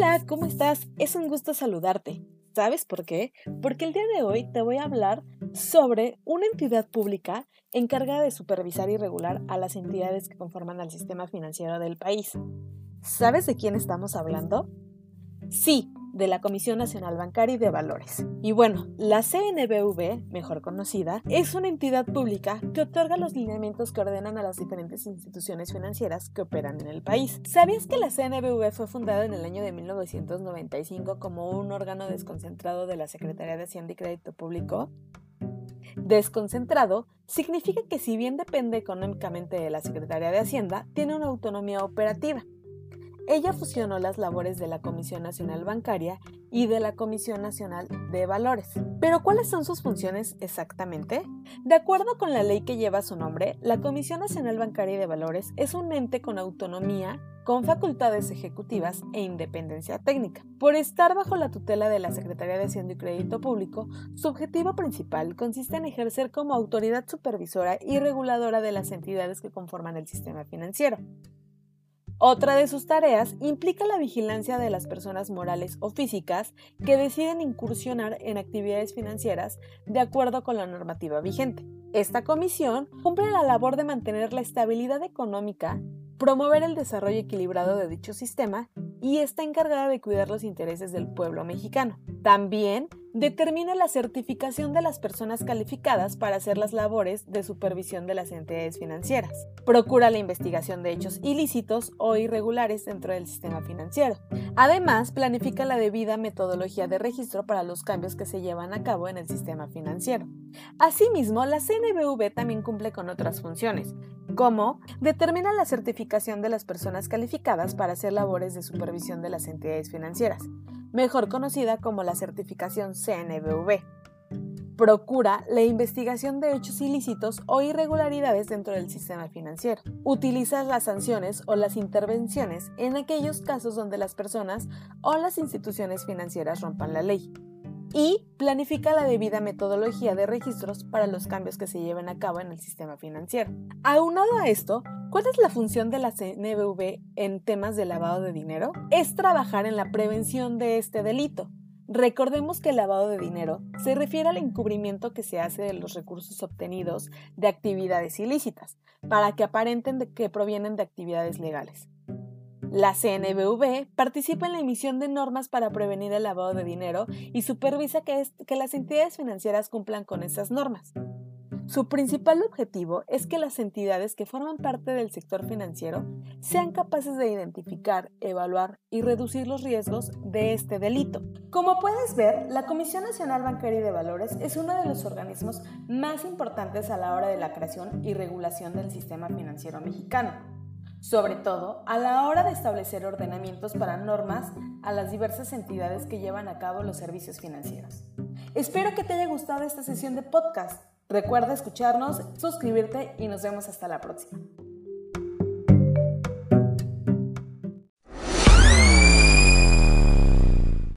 Hola, ¿cómo estás? Es un gusto saludarte. ¿Sabes por qué? Porque el día de hoy te voy a hablar sobre una entidad pública encargada de supervisar y regular a las entidades que conforman el sistema financiero del país. ¿Sabes de quién estamos hablando? Sí, de la Comisión Nacional Bancaria y de Valores. Y bueno, la CNBV, mejor conocida, es una entidad pública que otorga los lineamientos que ordenan a las diferentes instituciones financieras que operan en el país. ¿Sabías que la CNBV fue fundada en el año de 1995 como un órgano desconcentrado de la Secretaría de Hacienda y Crédito Público? Desconcentrado significa que si bien depende económicamente de la Secretaría de Hacienda, tiene una autonomía operativa. Ella fusionó las labores de la Comisión Nacional Bancaria y de la Comisión Nacional de Valores. Pero ¿cuáles son sus funciones exactamente? De acuerdo con la ley que lleva su nombre, la Comisión Nacional Bancaria y de Valores es un ente con autonomía, con facultades ejecutivas e independencia técnica. Por estar bajo la tutela de la Secretaría de Hacienda y Crédito Público, su objetivo principal consiste en ejercer como autoridad supervisora y reguladora de las entidades que conforman el sistema financiero. Otra de sus tareas implica la vigilancia de las personas morales o físicas que deciden incursionar en actividades financieras de acuerdo con la normativa vigente. Esta comisión cumple la labor de mantener la estabilidad económica, promover el desarrollo equilibrado de dicho sistema y está encargada de cuidar los intereses del pueblo mexicano. También determina la certificación de las personas calificadas para hacer las labores de supervisión de las entidades financieras. Procura la investigación de hechos ilícitos o irregulares dentro del sistema financiero. Además, planifica la debida metodología de registro para los cambios que se llevan a cabo en el sistema financiero. Asimismo, la CNBV también cumple con otras funciones, como determina la certificación de las personas calificadas para hacer labores de supervisión de las entidades financieras, mejor conocida como la certificación CNBV. Procura la investigación de hechos ilícitos o irregularidades dentro del sistema financiero. Utiliza las sanciones o las intervenciones en aquellos casos donde las personas o las instituciones financieras rompan la ley y planifica la debida metodología de registros para los cambios que se lleven a cabo en el sistema financiero. Aunado a esto, ¿cuál es la función de la CNBV en temas de lavado de dinero? Es trabajar en la prevención de este delito. Recordemos que el lavado de dinero se refiere al encubrimiento que se hace de los recursos obtenidos de actividades ilícitas, para que aparenten que provienen de actividades legales. La CNBV participa en la emisión de normas para prevenir el lavado de dinero y supervisa que, las entidades financieras cumplan con esas normas. Su principal objetivo es que las entidades que forman parte del sector financiero sean capaces de identificar, evaluar y reducir los riesgos de este delito. Como puedes ver, la Comisión Nacional Bancaria y de Valores es uno de los organismos más importantes a la hora de la creación y regulación del sistema financiero mexicano sobre todo a la hora de establecer ordenamientos para normas a las diversas entidades que llevan a cabo los servicios financieros. Espero que te haya gustado esta sesión de podcast. Recuerda escucharnos, suscribirte y nos vemos hasta la próxima.